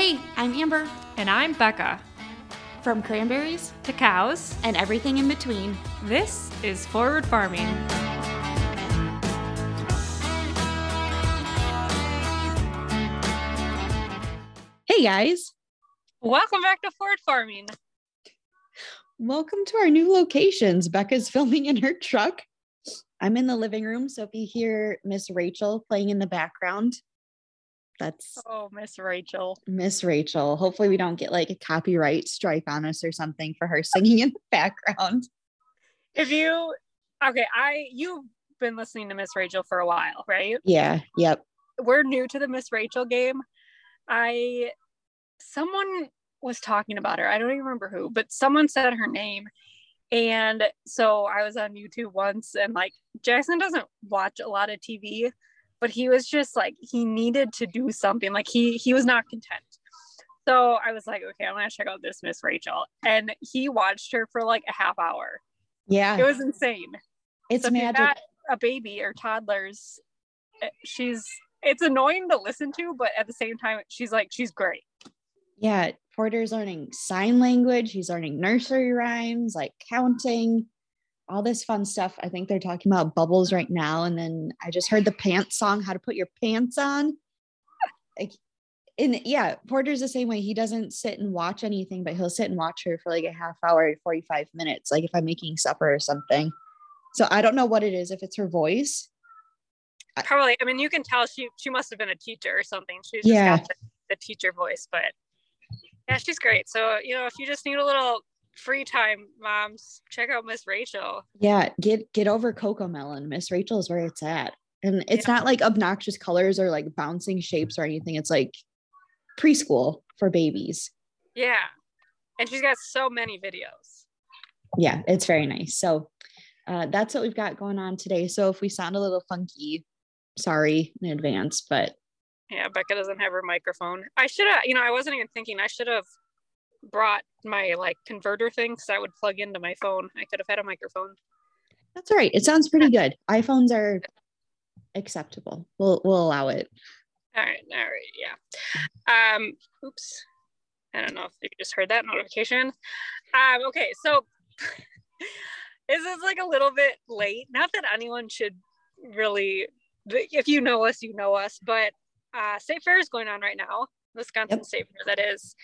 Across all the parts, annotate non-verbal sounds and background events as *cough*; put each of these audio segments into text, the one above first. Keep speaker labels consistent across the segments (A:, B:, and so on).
A: Hey, I'm Amber
B: And I'm Becca.
A: from Cranberries
B: To cows,
A: and everything in between.
B: this is Forward Farming.
C: Hey guys,
B: Welcome back to Forward Farming.
C: welcome to our new locations. Becca's filming in her truck. I'm in the living room, so if you hear Miss Rachel playing in the background, that's
B: Oh, Miss Rachel.
C: Miss Rachel. Hopefully, we don't get like a copyright strike on us or something for her singing in the background.
B: If you, okay, I, you've been listening to Miss Rachel for a while, right?
C: Yeah, yep.
B: We're new to the Miss Rachel game. I, someone was talking about her. I don't even remember who, but someone said her name. And so I was on YouTube once and like Jackson doesn't watch a lot of TV, but he was just like he needed to do something. Like he he was not content. So I was like, okay, I'm gonna check out this Miss Rachel. And he watched her for like a half hour.
C: Yeah.
B: It was insane.
C: it's
B: so
C: magic.
B: a baby or toddlers, eh, she's it's annoying to listen to, but at the same time, she's like she's great.
C: Yeah, Porter's learning sign language. He's learning nursery rhymes, like counting, all this fun stuff. I think they're talking about bubbles right now. And then I just heard the pants song, how to put your pants on. Like, and yeah, Porter's the same way. He doesn't sit and watch anything, but he'll sit and watch her for like a half hour, 45 minutes, like if I'm making supper or something. So I don't know what it is, if it's her voice.
B: Probably, I mean, you can tell she she must have been a teacher or something. She's
C: Yeah.
B: just got the, the teacher voice, but yeah, she's great. So you know, if you just need a little free time, moms, check out Miss Rachel.
C: Yeah, get get over CoComelon. Miss Rachel is where it's at. And it's not like obnoxious colors or like bouncing shapes or anything. It's like preschool for babies.
B: Yeah, and she's got so many videos.
C: Yeah, it's very nice. So uh, that's what we've got going on today. So if we sound a little funky, sorry in advance, but
B: Yeah, Becca doesn't have her microphone. I should have, you know, I wasn't even thinking I should have brought my like converter thing because I would plug into my phone. I could have had a microphone.
C: that's all right. It sounds pretty good. iPhones are acceptable. We'll we'll allow it.
B: All right, all right, yeah. Um, oops. I don't know if you just heard that notification. Um, okay, so *laughs* this is like a little bit late. Not that anyone should really, if you know us, you know us, but uh, state fair is going on right now, Wisconsin
C: Yep.
B: State Fair, that is.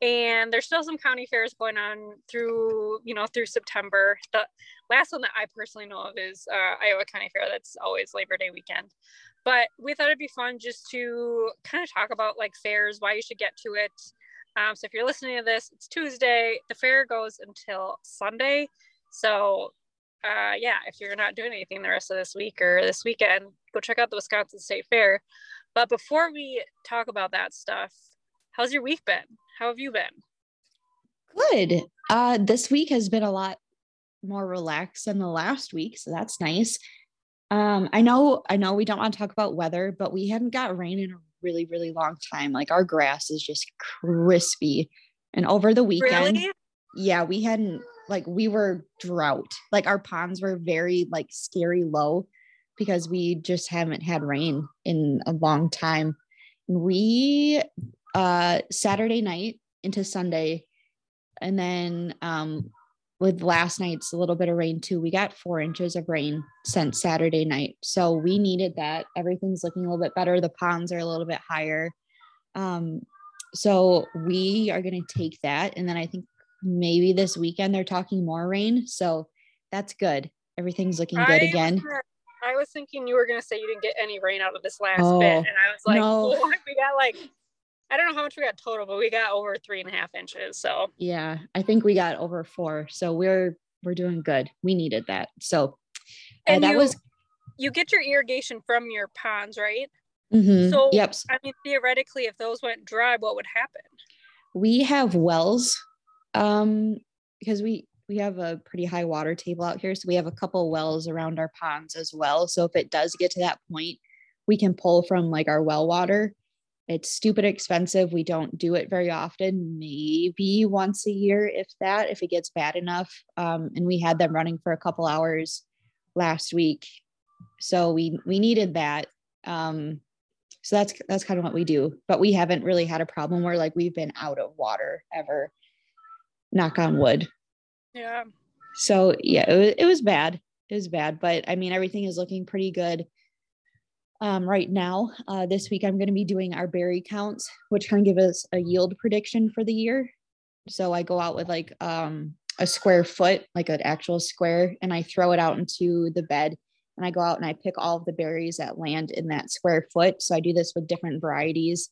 B: And there's still some county fairs going on through, you know, through September. The last one that I personally know of is uh, Iowa County Fair. That's always Labor Day weekend but we thought it'd be fun just to kind of talk about like fairs, why you should get to it. Um, so if you're listening to this, it's Tuesday. The fair goes until Sunday. So uh, yeah, if you're not doing anything the rest of this week or this weekend, go check out the Wisconsin State Fair. But before we talk about that stuff, how's your week been? How have you been?
C: Good. Uh, this week has been a lot more relaxed than the last week, so that's nice. Um, I know, I know we don't want to talk about weather, but we haven't got rain in a really, really long time. Like our grass is just crispy. And over the weekend,
B: Really?
C: yeah, we hadn't like we were drought. Like our ponds were very like scary low because we just haven't had rain in a long time. And we uh Saturday night into Sunday and then um with last night's a little bit of rain too. We got 4 inches of rain since Saturday night. So we needed that. Everything's looking a little bit better. The ponds are a little bit higher. Um so we are going to take that and then I think maybe this weekend they're talking more rain. So that's good. Everything's looking good
B: I
C: again.
B: Was, I was thinking you were gonna say you didn't get any rain out of this last bit,
C: Oh,
B: and I was like,
C: no.
B: "Oh, *laughs* we got like, I don't know how much we got total, but we got over three and a half inches. So
C: Yeah, I think we got over 4. So we're we're doing good. We needed that. So uh,
B: and
C: that
B: you,
C: was
B: you get your irrigation from your ponds, right?
C: mhm,
B: So
C: yep.
B: I mean, theoretically, if those went dry, what would happen?
C: we have wells um because we we have a pretty high water table out here so we have a couple wells around our ponds as well so if it does get to that point we can pull from like our well water it's stupid expensive we don't do it very often maybe once a year if that if it gets bad enough um and we had them running for a couple hours last week. So we we needed that um so that's that's kind of what we do but we haven't really had a problem where like we've been out of water ever. Knock on wood.
B: Yeah.
C: so yeah it was, it was bad it was bad but i mean everything is looking pretty good um, right now uh, this week i'm going to be doing our berry counts which kind of give us a yield prediction for the year. So i go out with like um, a square foot like an actual square and i throw it out into the bed and i go out and i pick all of the berries that land in that square foot. So i do this with different varieties.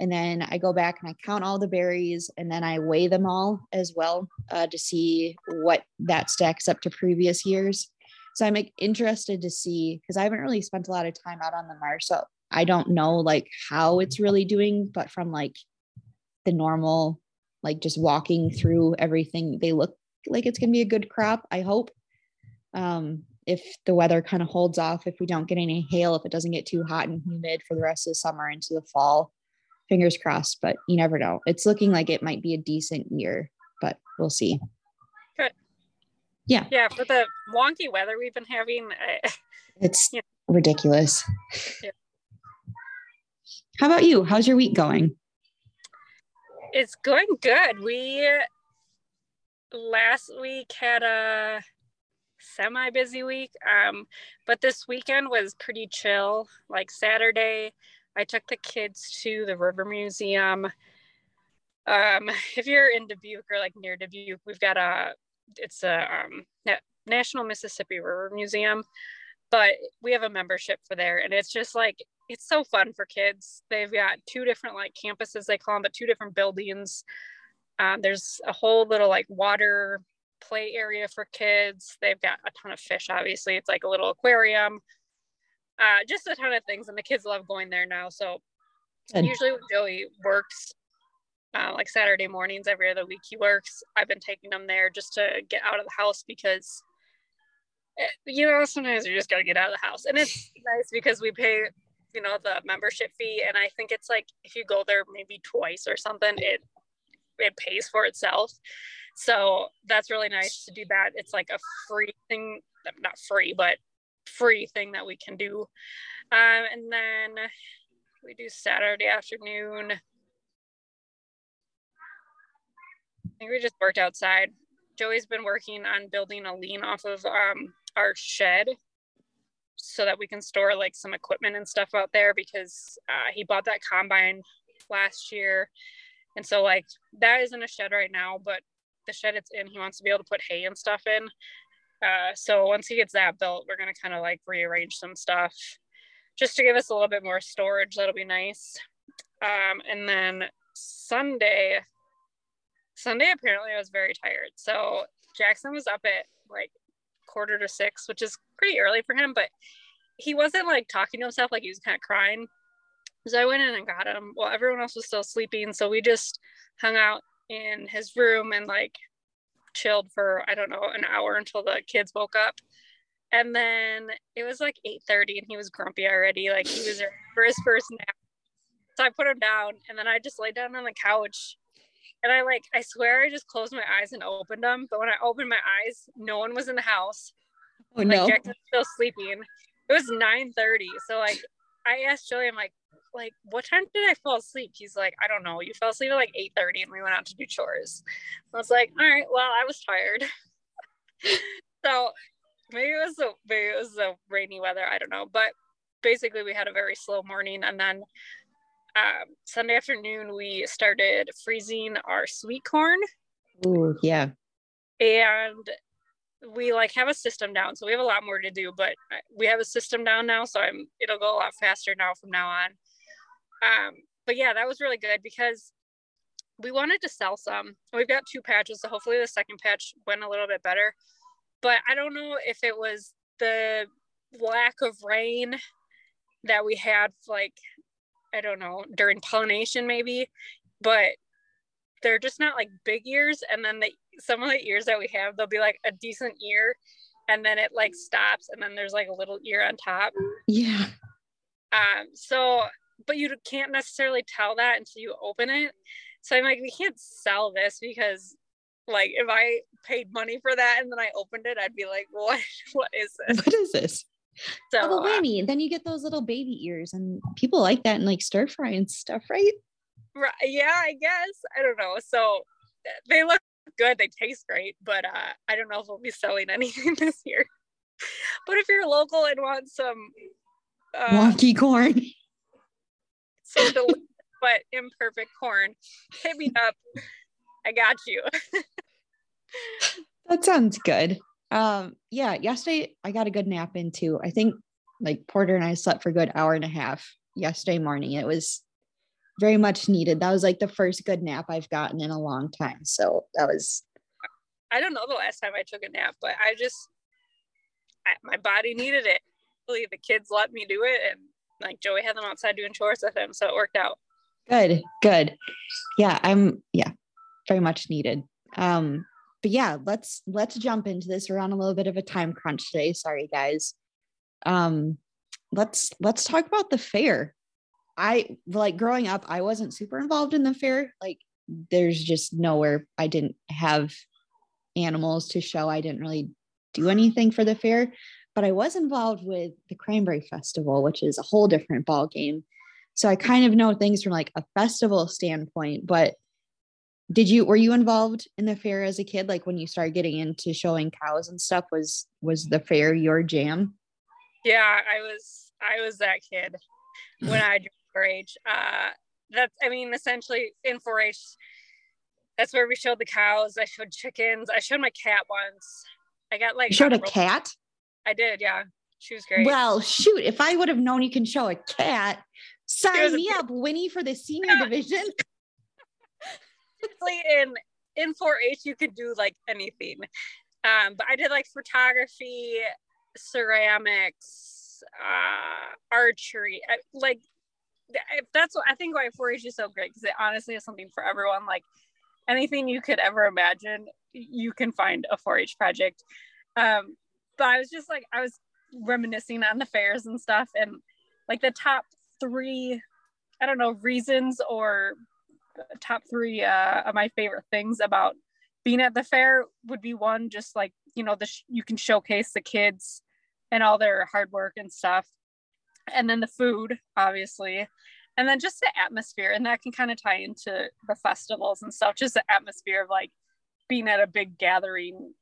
C: And then i go back and i count all the berries and then i weigh them all as well uh, to see what that stacks up to previous years so i'm like, interested to see because i haven't really spent a lot of time out on the marsh so i don't know like how it's really doing but from like the normal like just walking through everything they look like it's going to be a good crop i hope. Um if the weather kind of holds off if we don't get any hail if it doesn't get too hot and humid for the rest of the summer into the fall fingers crossed but you never know. It's looking like it might be a decent year but we'll see
B: Yeah. Yeah for the wonky weather we've been having, I, *laughs*
C: it's
B: Yeah.
C: ridiculous
B: Yeah.
C: how about you how's your week going
B: it's going good. We last week had a semi busy week, um, but this weekend was pretty chill. Like Saturday, I took the kids to the River Museum. Um, *laughs* if you're in Dubuque or like near Dubuque, we've got a it's a um, National Mississippi River Museum, but we have a membership for there, and it's just like it's so fun for kids. They've got two different like campuses they call them, but two different buildings. Um, there's a whole little like water play area for kids. They've got a ton of fish. Obviously, it's like a little aquarium. Uh, just a ton of things, and the kids love going there now. So
C: Good.
B: usually when Joey works, uh, like Saturday mornings every other week he works, I've been taking him there just to get out of the house because eh, you know sometimes you just gotta get out of the house, and it's *laughs* nice because we pay you know the membership fee, and I think it's like if you go there maybe twice or something, it it pays for itself. So that's really nice to do that. It's like a free thing, not free, but free thing that we can do. Um, and then we do Saturday afternoon. I think we just worked outside. Joey's been working on building a lean off of um, our shed so that we can store like some equipment and stuff out there because uh, he bought that combine last year. And so like that is in a shed right now, but the shed it's in, he wants to be able to put hay and stuff in. Uh, so once he gets that built, we're gonna kind of like rearrange some stuff just to give us a little bit more storage. That'll be nice. Um, and then Sunday, Sunday apparently I was very tired. So Jackson was up at like quarter to six, which is pretty early for him, but he wasn't like talking to himself like he was kind of crying. So I went in and got him. Well, everyone else was still sleeping, so we just hung out in his room and like chilled for I don't know an hour until the kids woke up. And then it was like 8:30 and he was grumpy already. Like he was *laughs* for his first nap. So I put him down and then I just laid down on the couch. And I like I swear I just closed my eyes and opened them. But when I opened my eyes, no one was in the house.
C: oh
B: Like
C: no
B: Jack was still sleeping. It was 9:30. So like I asked Joey, I'm like, like, what time did I fall asleep? He's like, I don't know. You fell asleep at like 8:30 and we went out to do chores. I was like, all right, well, I was tired. *laughs* so maybe it was the maybe it was the rainy weather. I don't know. But basically we had a very slow morning and then um, Sunday afternoon we started freezing our sweet corn.
C: Ooh, yeah.
B: And we like have a system down so we have a lot more to do but we have a system down now so i'm it'll go a lot faster now from now on. Um but yeah that was really good because we wanted to sell some. We've got two patches so hopefully the second patch went a little bit better. But i don't know if it was the lack of rain that we had like i don't know during pollination maybe but they're just not like big ears and then the some of the ears that we have they'll be like a decent ear and then it like stops and then there's like a little ear on top.
C: Yeah.
B: Um so but you can't necessarily tell that until you open it. So i'm like we can't sell this because like if i paid money for that and then i opened it i'd be like what? *laughs* What is this?
C: What is this
B: So
C: oh, but
B: uh,
C: then you get those little baby ears, and people like that and like stir fry and stuff, right?
B: Right. Yeah, I guess. I don't know. So they look good. They taste great, but uh, I don't know if we'll be selling *laughs* anything this year. But if you're local and want some uh,
C: Wonky corn.
B: some *laughs* delicious but imperfect corn, hit me up. I got you. *laughs*
C: That sounds good. Um, yeah, yesterday I got a good nap in too. I think like Porter and I slept for a good hour and a half yesterday morning. It was very much needed. That was like the first good nap I've gotten in a long time. So that was
B: I don't know the last time I took a nap, but I just I, my body needed it. Really, the kids let me do it, and like Joey had them outside doing chores with him, so it worked out.
C: good, good. Yeah, I'm yeah, very much needed. Um, but yeah, let's let's jump into this. We're on a little bit of a time crunch today. Sorry, guys. Um, let's let's talk about the fair. I like growing up, I wasn't super involved in the fair. Like there's just nowhere I didn't have animals to show. I didn't really do anything for the fair, but I was involved with the Cranberry Festival, which is a whole different ball game. So I kind of know things from like a festival standpoint, but did you were you involved in the fair as a kid like when you started getting into showing cows and stuff was was the fair your jam
B: Yeah, I was I was that kid when I joined 4-H. Uh, that's I mean essentially in 4-H. That's where we showed the cows. I showed chickens. I showed my cat once. I got like
C: you showed a
B: rope-
C: cat
B: I did, yeah. She was great.
C: well shoot if i would have known you can show a cat sign me
B: bit-
C: up winnie for the senior division *laughs*
B: Honestly, in in 4-H you could do like anything. Um, but I did like photography, ceramics, uh, archery. I, like if that's what I think why 4-H is so great because it honestly is something for everyone. Like anything you could ever imagine, you can find a 4-H project. Um, but I was just like I was reminiscing on the fairs and stuff, and like the top three, I don't know reasons or top three uh, of my favorite things about being at the fair would be one just like you know the sh- you can showcase the kids and all their hard work and stuff. And then the food obviously. And then just the atmosphere and that can kind of tie into the festivals and stuff. Just the atmosphere of like being at a big gathering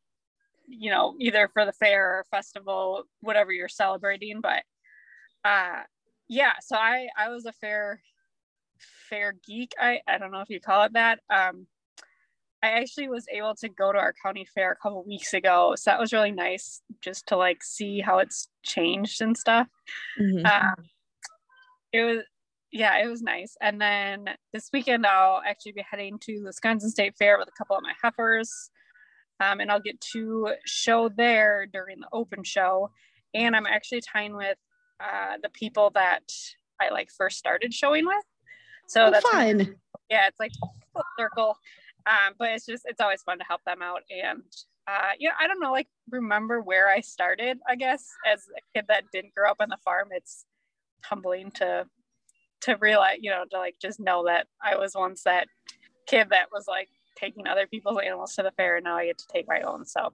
B: you know either for the fair or festival whatever you're celebrating. But uh yeah so i i was a fair fair geek i i don't know if you call it that. Um i actually was able to go to our county fair a couple weeks ago so that was really nice just to like see how it's changed and stuff.
C: Mhm.
B: um, it was yeah it was nice. And then this weekend i'll actually be heading to the wisconsin state fair with a couple of my heifers um, and i'll get to show there during the open show. And i'm actually tying with uh, the people that i like first started showing with so
C: oh,
B: that's
C: fun.
B: Yeah it's like full circle. Um, but it's just it's always fun to help them out. And uh, you know i don't know like remember where i started i guess as a kid that didn't grow up on the farm. It's humbling to to realize you know to like just know that i was once that kid that was like taking other people's animals to the fair and now i get to take my own. So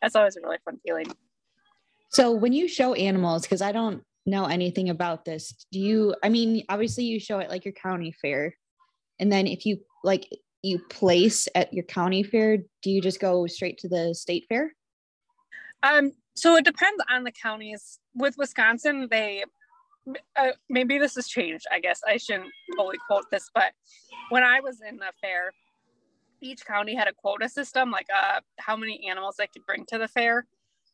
B: that's always a really fun feeling.
C: So when you show animals, because I don't know anything about this, do you, I mean, obviously you show it like your county fair. And then if you like you place at your county fair, do you just go straight to the state fair?
B: Um, so it depends on the counties. With Wisconsin, they uh, maybe this has changed. I guess I shouldn't fully quote this, but when I was in the fair, each county had a quota system, like uh, how many animals they could bring to the fair.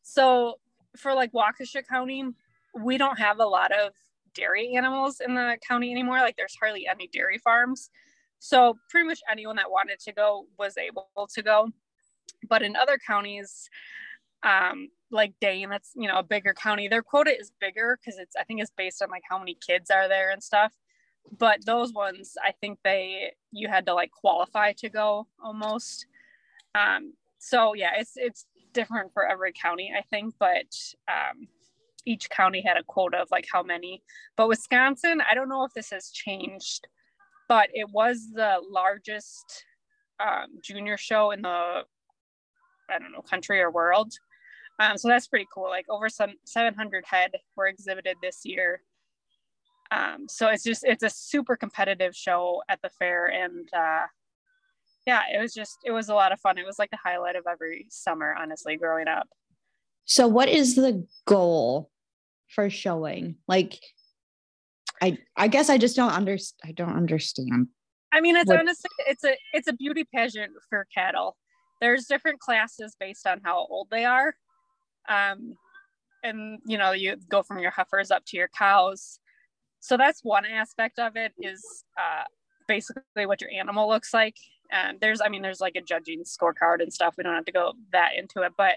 B: So for like Waukesha County, we don't have a lot of dairy animals in the county anymore. Like there's hardly any dairy farms. So pretty much anyone that wanted to go was able to go. But in other counties, um, like Dane, that's you know a bigger county. Their quota is bigger because it's I think it's based on like how many kids are there and stuff. But those ones, I think they you had to like qualify to go almost. Um, so yeah, it's it's different for every county, I think, but um, each county had a quota of like how many. But Wisconsin, I don't know if this has changed, but it was the largest um, junior show in the I don't know country or world. Um, so that's pretty cool. Like over some 700 head were exhibited this year. Um, so it's just it's a super competitive show at the fair, and uh, yeah, it was just it was a lot of fun. It was like the highlight of every summer, honestly, growing up.
C: So, what is the goal for showing? Like, I I guess I just don't understand. I don't understand.
B: I mean, it's
C: What-
B: honestly it's a it's a beauty pageant for cattle. There's different classes based on how old they are, um, and you know you go from your heifers up to your cows. So that's one aspect of it is uh, basically what your animal looks like. And there's I mean there's like a judging scorecard and stuff. We don't have to go that into it, but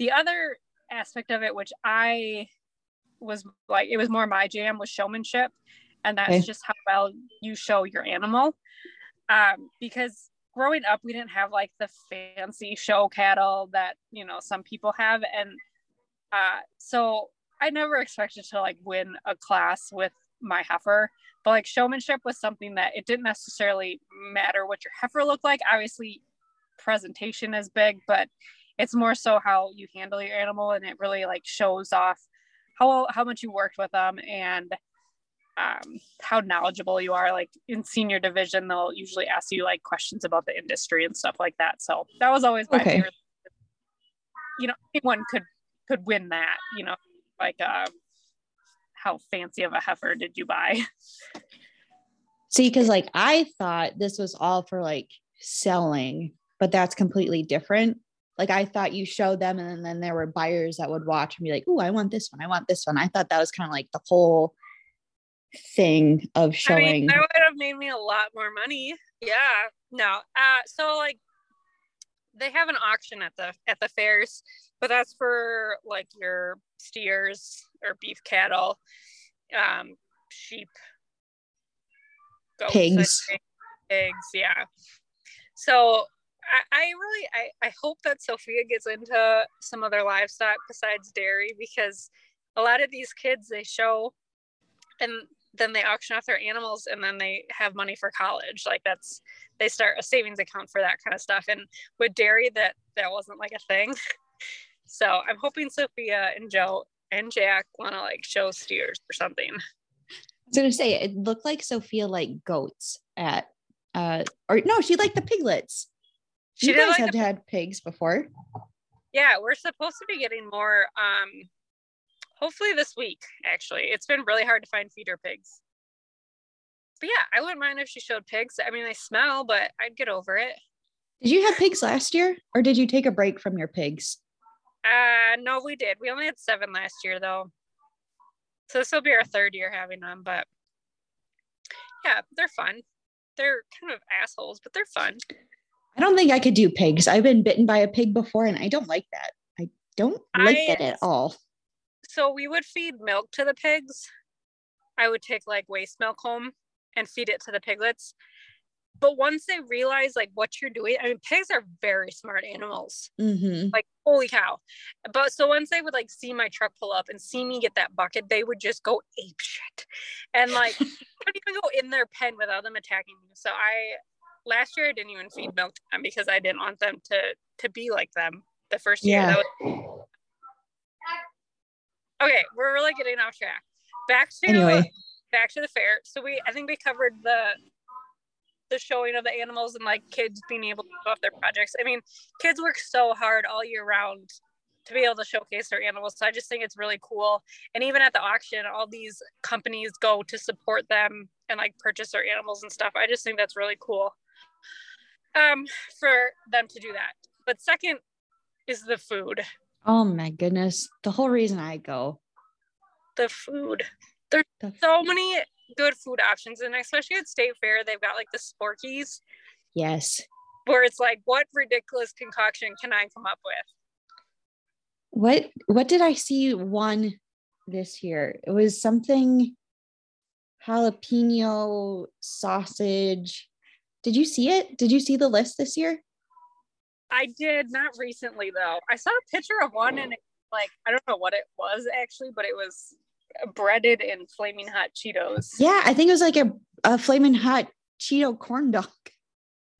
B: the other aspect of it, which I was like, it was more my jam, was showmanship, and that's
C: Okay.
B: just how well you show your animal. Um, because growing up, we didn't have like the fancy show cattle that you know some people have, and uh, so I never expected to like win a class with my heifer. But like showmanship was something that it didn't necessarily matter what your heifer looked like. Obviously, presentation is big, but it's more so how you handle your animal and it really like shows off how how much you worked with them and um, how knowledgeable you are like in senior division they'll usually ask you like questions about the industry and stuff like that so that was always my
C: Okay.
B: favorite you know anyone could could win that you know like uh how fancy of a heifer did you buy *laughs*
C: See, because like I thought this was all for like selling, but that's completely different. Like I thought you showed them, and then, there were buyers that would watch and be like, "Oh, I want this one. I want this one." I thought that was kind of like the whole thing of
B: I
C: showing.
B: mean, that would have made me a lot more money. Yeah. No. Uh, so like, they have an auction at the at the fairs, but that's for like your steers or beef cattle, um, sheep, goats,
C: Pigs.
B: pigs. Yeah. So I, really I, I hope that Sophia gets into some other livestock besides dairy because a lot of these kids they show and then they auction off their animals and then they have money for college. Like that's they start a savings account for that kind of stuff. And with dairy that that wasn't like a thing. *laughs* So i'm hoping sophia and joe and jack want to like show steers or something.
C: I was gonna say it looked like Sophia liked goats at uh or no, she liked the piglets.
B: She
C: you guys
B: like
C: have
B: the-
C: had pigs before.
B: yeah we're supposed to be getting more um hopefully this week actually it's been really hard to find feeder pigs but yeah i wouldn't mind if she showed pigs i mean they smell but i'd get over it
C: Did you have pigs last year, or did you take a break from your pigs?
B: Uh, no, we did. We only had seven last year, though. So this will be our third year having them, but yeah, they're fun. They're kind of assholes, but they're fun.
C: I don't think I could do pigs. I've been bitten by a pig before, and I don't like that. I don't like
B: I-
C: that at all.
B: So we would feed milk to the pigs. I would take like waste milk home and feed it to the piglets. But once they realize like what you're doing, I mean, pigs are very smart animals.
C: Mm-hmm.
B: like holy cow but so once they would like see my truck pull up and see me get that bucket they would just go ape shit and like I *laughs* couldn't even go in their pen without them attacking me so i last year i didn't even feed milk to them because i didn't want them to to be like them the first year
C: Yeah.
B: that was... okay we're really getting off track back to
C: Anyway,
B: back to the fair. So we, I think we covered the the showing of the animals and like kids being able to show off their projects. I mean, kids work so hard all year round to be able to showcase their animals. So I just think it's really cool. And even at the auction, all these companies go to support them and like purchase their animals and stuff. I just think that's really cool um, for them to do that. But second is the food.
C: oh my goodness, the whole reason I go.
B: The food.
C: The
B: So many good food options, and especially at State Fair, they've got like the Sporkies.
C: yes.
B: where it's like, what ridiculous concoction can I come up with?
C: What what did I see one this year? It was something jalapeno sausage. Did you see it? Did you see the list this year?
B: I did not recently though. I saw a picture of one and it, like I don't know what it was actually, but it was breaded in flaming hot Cheetos.
C: Yeah, I think it was like a, a flaming hot Cheeto corn dog.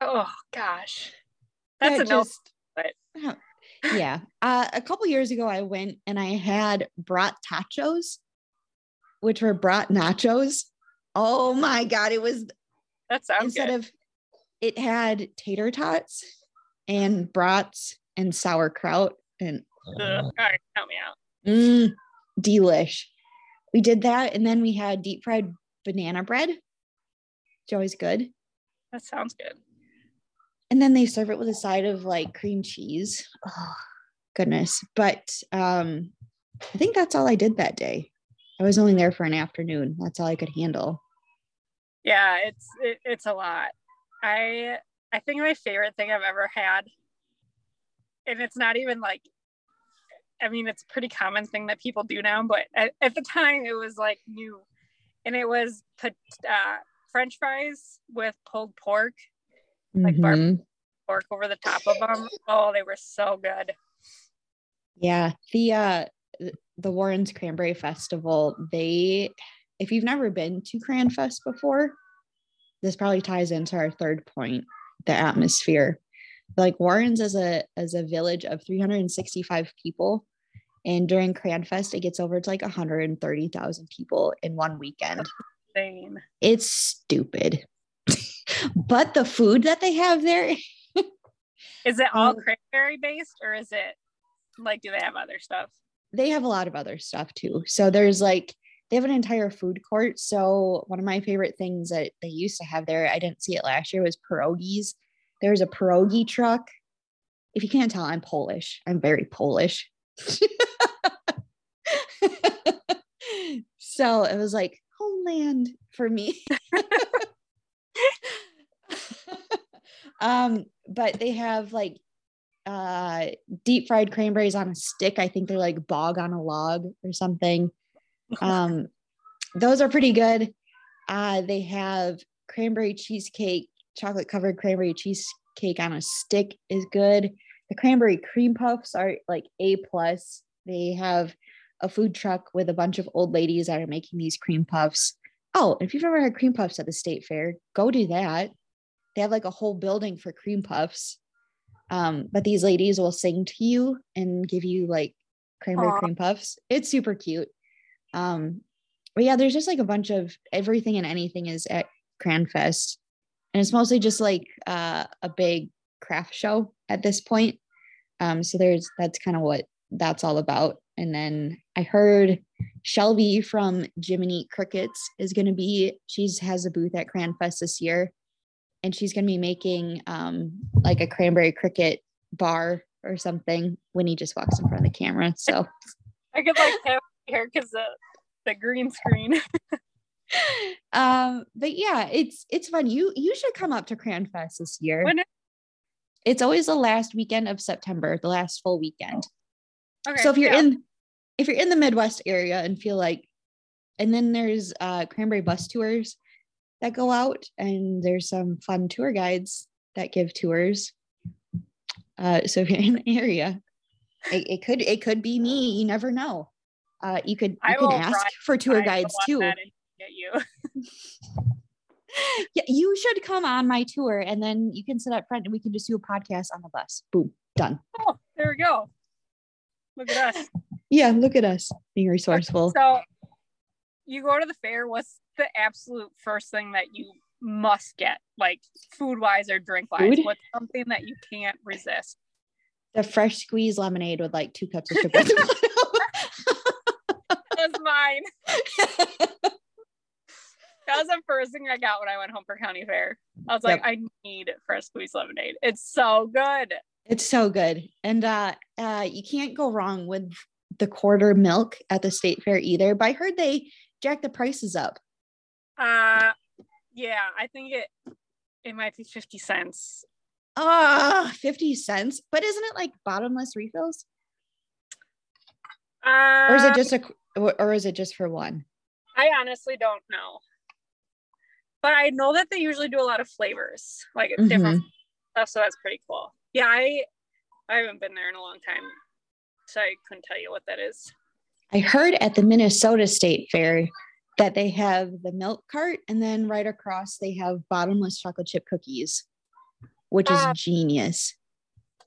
B: Oh gosh, that's
C: Yeah,
B: a no.
C: just-
B: but-
C: Yeah. yeah. Uh, a couple years ago, I went and I had brat tachos, which were brat nachos. Oh my god! It was
B: That sounds
C: instead
B: good.
C: of it had tater tots and brats and sauerkraut and
B: Ugh. All right, help me out.
C: mm, delish. We did that, and then we had deep fried banana bread. It's always good.
B: That sounds good.
C: and then they serve it with a side of like cream cheese. Oh, goodness. But um I think that's all I did that day. I was only there for an afternoon. That's all I could handle.
B: Yeah, it's it, it's a lot. I I think my favorite thing I've ever had, and it's not even like, I mean, it's a pretty common thing that people do now, but at, at the time it was like new, and it was put uh, French fries with pulled pork, Like bar-
C: Mhm.
B: pork over the top of them. Oh, they were so good.
C: Yeah, the uh the Warrens Cranberry Festival, they if you've never been to Cranfest before, this probably ties into our third point, the atmosphere. Like Warrens as a as a village of 365 people. And during Cranfest, it gets over to like 130,000 people in one weekend. It's stupid. *laughs* but the food that they have there, *laughs*
B: Is it all
C: Um,
B: cranberry based or is it like do they have other stuff?
C: they have a lot of other stuff too. So there's like they have an entire food court. So one of my favorite things that they used to have there, I didn't see it last year, was pierogies. There's a pierogi truck. If you can't tell, I'm Polish. I'm very Polish. *laughs* so it was like homeland for me. *laughs* um, but they have like uh deep fried cranberries on a stick. I think they're like bog on a log or something. Um, those are pretty good. Uh, they have cranberry cheesecake, chocolate covered cranberry cheesecake on a stick is good. The cranberry cream puffs are like A plus. They have a food truck with a bunch of old ladies that are making these cream puffs. Oh, if you've ever had cream puffs at the state fair, go do that. They have like a whole building for cream puffs. Um, but these ladies will sing to you and give you like cranberry
B: Aw.
C: cream puffs. It's super cute. Um, but yeah, there's just like a bunch of everything and anything is at Cranfest. And it's mostly just like uh, a big craft show at this point. Um, so there's that's kind of what that's all about. And then I heard Shelby from Jiminy Crickets is going to be, she's has a booth at Cranfest this year. And she's going to be making um, like a cranberry cricket bar or something when he just walks in front of the camera. So *laughs*
B: I could like here because the the green screen. *laughs*
C: um but yeah it's it's fun you you should come up to cranfest this year
B: When is-
C: it's always the last weekend of september the last full weekend
B: Okay.
C: so if you're
B: yeah.
C: in if you're in the midwest area and feel like and then there's uh cranberry bus tours that go out and there's some fun tour guides that give tours uh so if you're in the area it, it could it could be me you never know uh you could you can ask for tour guides too
B: Get you. *laughs*
C: yeah, you should come on my tour and then you can sit up front and we can just do a podcast on the bus. Boom, done.
B: Oh, there we go. Look at us.
C: Yeah, look at us being resourceful.
B: So you go to the fair. What's the absolute first thing that you must get, like food wise or drink wise?
C: Food?
B: What's something that you can't resist?
C: The fresh squeezed lemonade with like two cups of sugar. *laughs* *laughs* at the
B: That was mine. *laughs* *laughs* That was the first thing I got when I went home for county fair. I was like, I need fresh squeezed lemonade. It's so good.
C: it's so good. And uh uh you can't go wrong with the quarter milk at the state fair either. But I heard they jacked the prices up.
B: Uh yeah, I think it it might be 50 cents.
C: Ah, 50 cents. But isn't it like bottomless refills?
B: Uh,
C: Or is it just a or or is it just for one?
B: I honestly don't know. But I know that they usually do a lot of flavors, like different stuff, so that's pretty cool. Yeah, I I haven't been there in a long time. So I couldn't tell you what that is.
C: I heard at the Minnesota State Fair that they have the milk cart and then right across they have bottomless chocolate chip cookies, which is
B: Uh,
C: genius.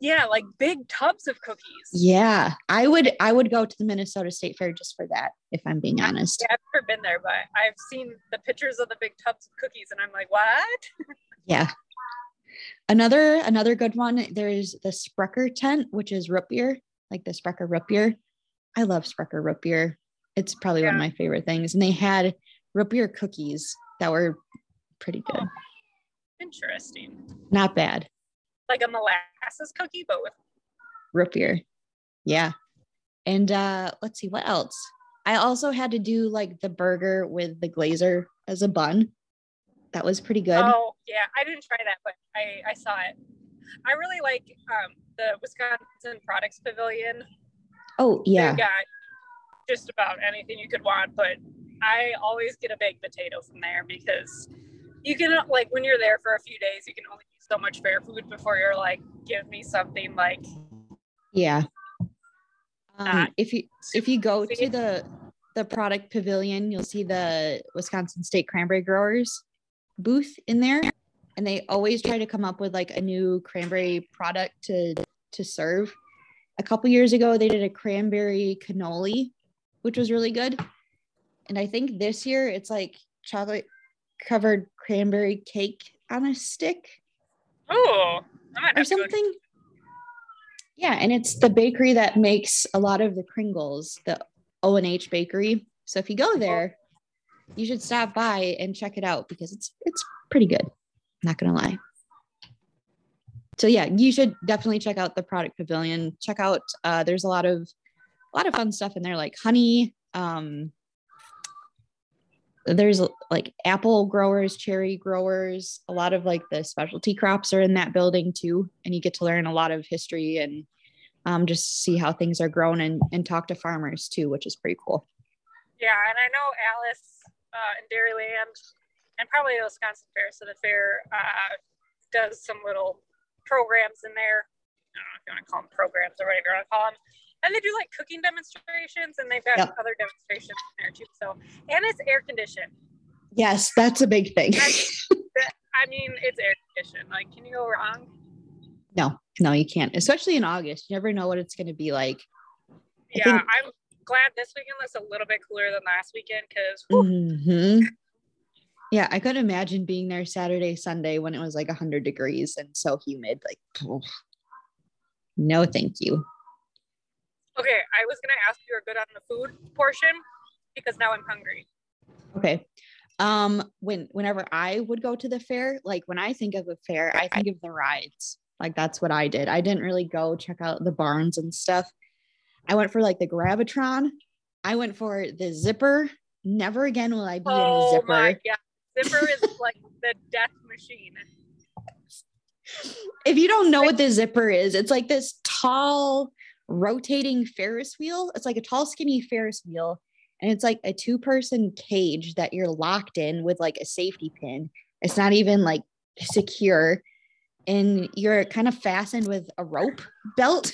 B: Yeah, like big tubs of cookies.
C: Yeah, I would I would go to the Minnesota State Fair just for that, if I'm being honest.
B: Yeah, I've never been there, but I've seen the pictures of the big tubs of cookies, and I'm like, what? *laughs*
C: Yeah. Another another good one. There's the Sprecher tent, which is root beer, like the Sprecher root beer. I love Sprecher root beer. It's probably one of my favorite things. And they had root beer cookies that were pretty good.
B: Oh. Interesting.
C: Not bad.
B: Like a molasses cookie, but with
C: root beer. Yeah. And uh let's see what else. I also had to do like the burger with the glazer as a bun. That was pretty good.
B: oh yeah, I didn't try that, but I I saw it. I really like um the Wisconsin Products Pavilion.
C: Oh, yeah.
B: They've got just about anything you could want, but I always get a baked potato from there because you can like when you're there for a few days, you can only eat so much fair food before you're like, give me something like
C: Yeah. Um, if you if you go to the the product pavilion, you'll see the Wisconsin State Cranberry Growers booth in there, and they always try to come up with like a new cranberry product to to serve. A couple years ago, they did a cranberry cannoli, which was really good, and I think this year it's like chocolate covered cranberry cake on a stick
B: oh,
C: or
B: have to go
C: something. Yeah, and it's the bakery that makes a lot of the Kringles, the O and H bakery. So if you go there, you should stop by and check it out because it's it's pretty good. Not gonna lie. So yeah, you should definitely check out the product pavilion. Check out uh there's a lot of a lot of fun stuff in there like honey, um there's like apple growers, cherry growers, a lot of like the specialty crops are in that building too. And you get to learn a lot of history and um, just see how things are grown and, and talk to farmers too, which is pretty cool.
B: Yeah, and I know Alice uh, in Dairyland and probably the Wisconsin Fair, so the fair uh, does some little programs in there. I don't know if you want to call them programs or whatever you want to call them. And they do like cooking demonstrations, and they've got
C: Yep.
B: other demonstrations in there too. So, and it's air conditioned.
C: Yes, that's a big thing. *laughs*
B: I mean, it's air conditioned. Like, can you go wrong?
C: no, no, you can't, especially in August. You never know what it's going to be like.
B: Yeah,
C: think-
B: I'm glad this weekend looks a little bit cooler than last weekend because
C: Mhm. Yeah, I couldn't imagine being there Saturday, Sunday when it was like 100 degrees and so humid. Like, oh, no, thank you.
B: Okay, I was gonna ask if you were good on the food portion because now I'm hungry.
C: Okay. Um, when whenever I would go to the fair, like when I think of a fair, I think of the rides. Like that's what I did. I didn't really go check out the barns and stuff. I went for like the Gravitron. I went for the zipper. Never again will I be in the
B: Oh
C: zipper.
B: my god. Zipper is *laughs* like the death machine.
C: If you don't know what the zipper is, it's like this tall rotating Ferris wheel. It's like a tall, skinny Ferris wheel. And it's like a two person cage that you're locked in with like a safety pin. It's not even like secure. And you're kind of fastened with a rope belt.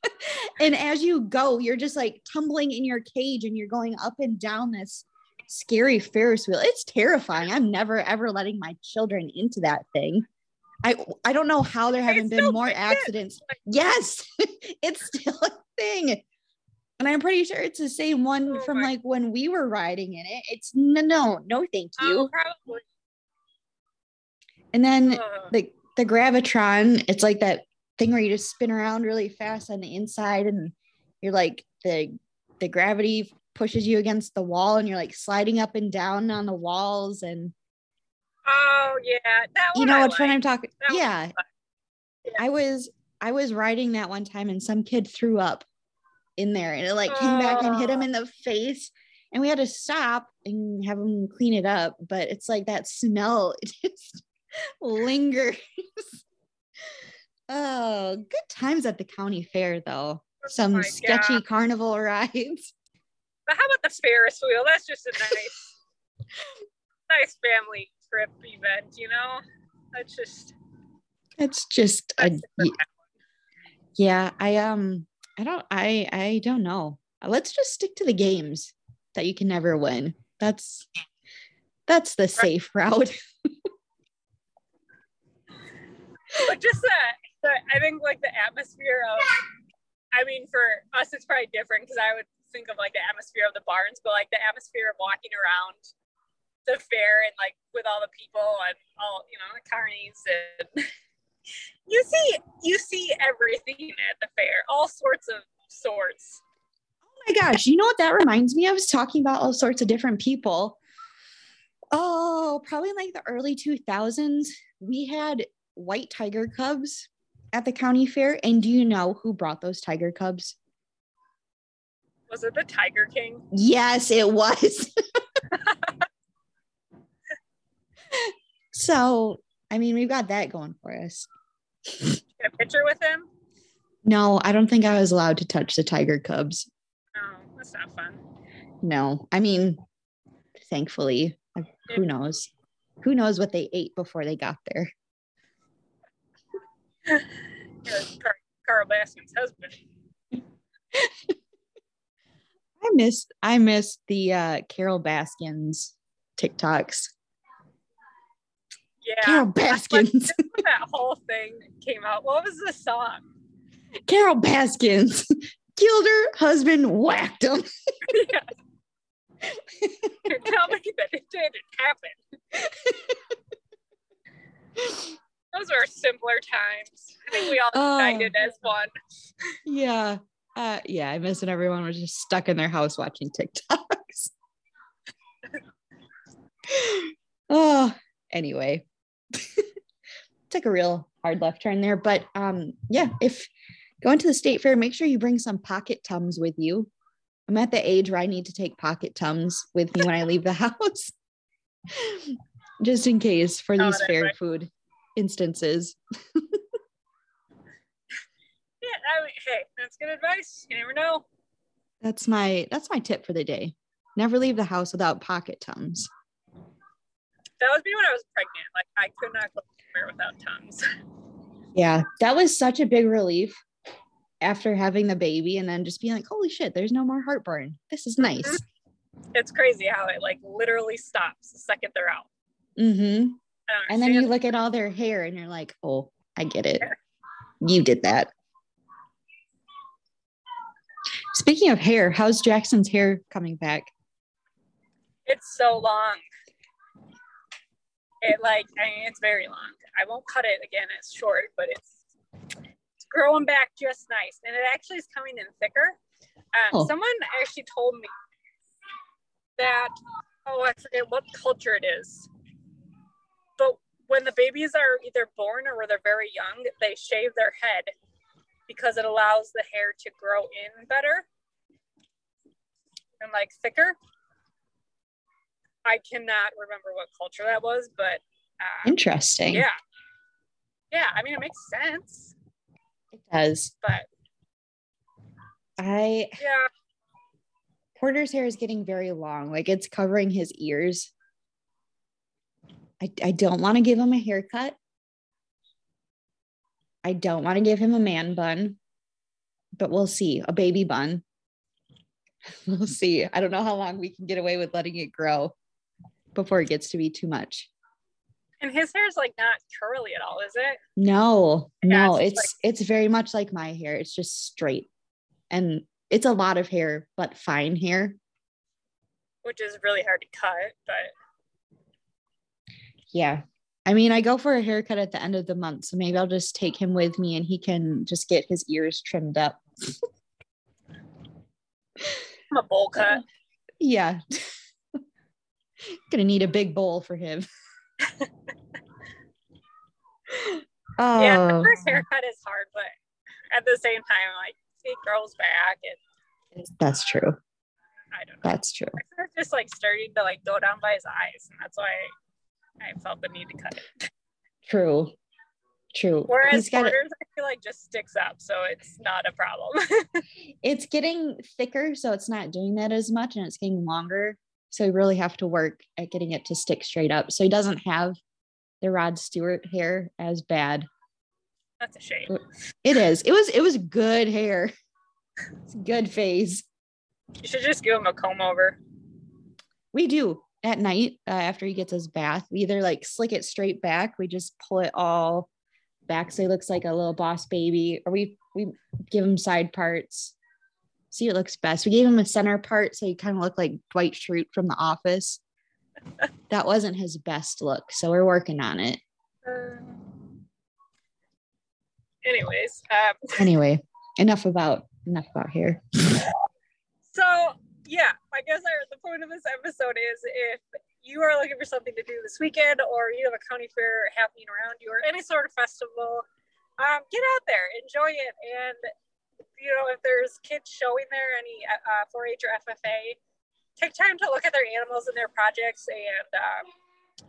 C: *laughs* and as you go, you're just like tumbling in your cage and you're going up and down this scary Ferris wheel. It's terrifying. I'm never ever letting my children into that thing. I I don't know how there haven't been more accidents. Yes, *laughs* it's still a thing. And I'm pretty sure it's the same one
B: Oh
C: from like when we were riding in it. It's no, no, no, thank you.
B: Oh,
C: and then
B: Ugh.
C: the the gravitron it's like that thing where you just spin around really fast on the inside and you're like the the gravity pushes you against the wall and you're like sliding up and down on the walls and
B: Oh yeah, that
C: you know which one i'm talking
B: That one I
C: yeah.
B: Yeah.
C: i was i was riding that one time and some kid threw up in there and it like came back and hit him
B: Oh.
C: in the face and we had to stop and have him clean it up but it's like that smell it *laughs* just lingers oh good times at the county fair though oh some
B: my
C: sketchy
B: God.
C: carnival rides *laughs*
B: But how about the Ferris wheel? That's just a nice, *laughs* nice family trip event. You know, that's just.
C: it's just a
B: That's it for
C: y-
B: that
C: yeah i um i don't i i don't know let's just stick to the games that you can never win that's that's the safe route. *laughs*
B: But just uh, but I think like the atmosphere of, I mean, for us, it's probably different because I would think of like the atmosphere of the barns, but like the atmosphere of walking around the fair and like with all the people and all, you know, the carnies and *laughs* you see, you see everything at the fair, all sorts of sorts.
C: Oh my gosh, you know what that reminds me? I was talking about all sorts of different people. Oh, probably like the early 2000s, we had white tiger cubs at the county fair. And do you know who brought those tiger cubs?
B: Was it the Tiger King?
C: Yes, it was. *laughs* so, I mean, we've got that going for us.
B: Get a picture with him?
C: No, I don't think I was allowed to touch the tiger cubs.
B: No, that's not fun.
C: No, I mean, thankfully, who knows? Who knows what they ate before they got there? *laughs*
B: Carole Baskin's husband. *laughs*
C: I missed I missed the uh Carole Baskins TikToks.
B: Yeah.
C: Carole Baskins.
B: that whole thing came out. What was the song?
C: Carole Baskins *laughs* killed her husband, whacked him. *laughs*
B: yeah. Tell me that it didn't happen. Those were simpler times. I think we all
C: Oh.
B: united as one.
C: Yeah. Uh, yeah, I miss when everyone was just stuck in their house watching TikToks. *laughs* oh, anyway. *laughs* Took a real hard left turn there. But um, yeah, if going to the state fair, make sure you bring some pocket tums with you. I'm at the age where I need to take pocket tums with me when I leave the *laughs* house. *laughs* just in case for these fair
B: right.
C: food instances.
B: Yeah, I mean, hey, that's good advice. You never know.
C: That's my that's my tip for the day. Never leave the house without pocket tums.
B: That was me when I was pregnant. Like I could not go anywhere without tums. *laughs*
C: Yeah, that was such a big relief after having the baby and then just being like, holy shit, there's no more heartburn. This is nice.
B: It's crazy how it like literally stops the second they're out.
C: Mm-hmm. And then you look at all their hair and you're like, oh, I get it. You did that. Speaking of hair, how's Jackson's hair coming back?
B: It's so long. It like I mean it's very long. I won't cut it again. It's short, but it's it's growing back just nice, and it actually is coming in thicker. Um,
C: Oh.
B: Someone actually told me that oh I forget what culture it is, but when the babies are either born or they're very young, they shave their head because it allows the hair to grow in better and like thicker. I cannot remember what culture that was, but uh,
C: Interesting.
B: yeah, yeah. I mean, it makes sense,
C: It does.
B: but
C: I
B: yeah,
C: Porter's hair is getting very long, like it's covering his ears. I, I don't want to give him a haircut. I don't want to give him a man bun, but we'll see. A baby bun. *laughs* We'll see. I don't know how long we can get away with letting it grow before it gets to be too much.
B: and his hair is like not curly at all, is it?
C: No,
B: Yeah,
C: no,
B: it's
C: it's it's very much like my hair. It's just straight. And it's a lot of hair, but fine hair.
B: Which is really hard to cut, but
C: Yeah. I mean, I go for a haircut at the end of the month, so maybe I'll just take him with me and he can just get his ears trimmed up.
B: I'm a bowl cut. *laughs*
C: Yeah. *laughs* Gonna need a big bowl for him. oh, *laughs*
B: Yeah, the uh, first haircut is hard, but at the same time, like it grows back, and
C: that's true.
B: I don't know.
C: That's true.
B: Hair's just like starting to like go down by his eyes, and that's why I felt the need to cut it.
C: True. True.
B: Whereas
C: He's got
B: Porter's, I feel like just sticks up, so it's not a problem. *laughs*
C: It's getting thicker, so it's not doing that as much, and it's getting longer. So we really have to work at getting it to stick straight up. So he doesn't have the Rod Stewart hair as bad.
B: that's a shame.
C: It is. It was. It was good hair. It's a good phase.
B: You should just give him a comb over.
C: We do at night uh, after he gets his bath. We either like slick it straight back. We just pull it all back so he looks like a little boss baby, or we we give him side parts. See what looks best. We gave him a center part, so he kind of looked like Dwight Schrute from The Office. *laughs* that wasn't his best look, so we're working on it.
B: Uh, anyways, um, *laughs*
C: Anyway, enough about enough about here.
B: so yeah, I guess our, the point of this episode is if you are looking for something to do this weekend, or you have a county fair happening around you, or any sort of festival, um, get out there, enjoy it, and you know if there's kids showing there, any uh, 4-H or FFA, take time to look at their animals and their projects, and um,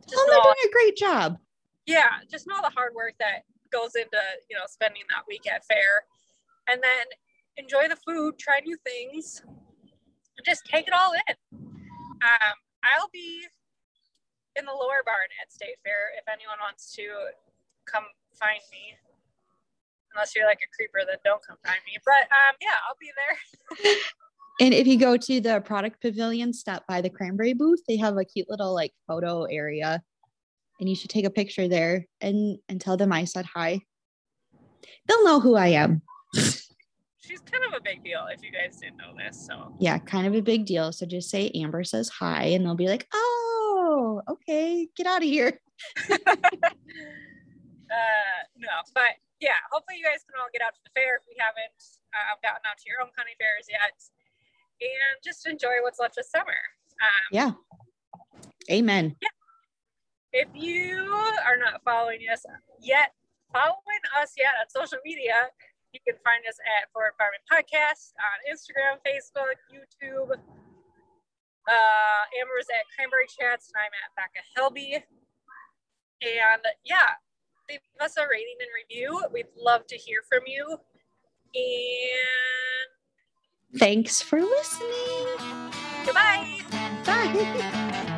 B: just
C: Oh, they're doing a great job.
B: yeah, just know the hard work that goes into you know spending that week at fair, and then enjoy the food, try new things, and just take it all in. Um, I'll be in the lower barn at State Fair if anyone wants to come find me. Unless you're like a creeper, then don't come find me. But um, yeah, I'll be there. *laughs*
C: And if you go to the product pavilion, stop by the cranberry booth. They have a cute little like photo area, and you should take a picture there and and tell them I said hi. They'll know who I am. *laughs*
B: She's kind of a big deal if you guys didn't know this. So
C: Yeah, kind of a big deal. So just say Amber says hi, and they'll be like, "Oh, okay, get out of here." *laughs*
B: uh, no, but yeah, hopefully you guys can all get out to the fair if we haven't uh, gotten out to your own county fairs yet, and just enjoy what's left of summer. Um,
C: Yeah. Amen. Yeah.
B: If you are not following us yet, following us yet on social media, you can find us at Forward Farming Podcast on Instagram, Facebook, YouTube. Uh, Amber's at Cranberry Chats, and I'm at Becca Helby. And yeah, leave us a rating and review. We'd love to hear from you. And
C: Thanks for listening.
B: goodbye.
C: Bye. *laughs*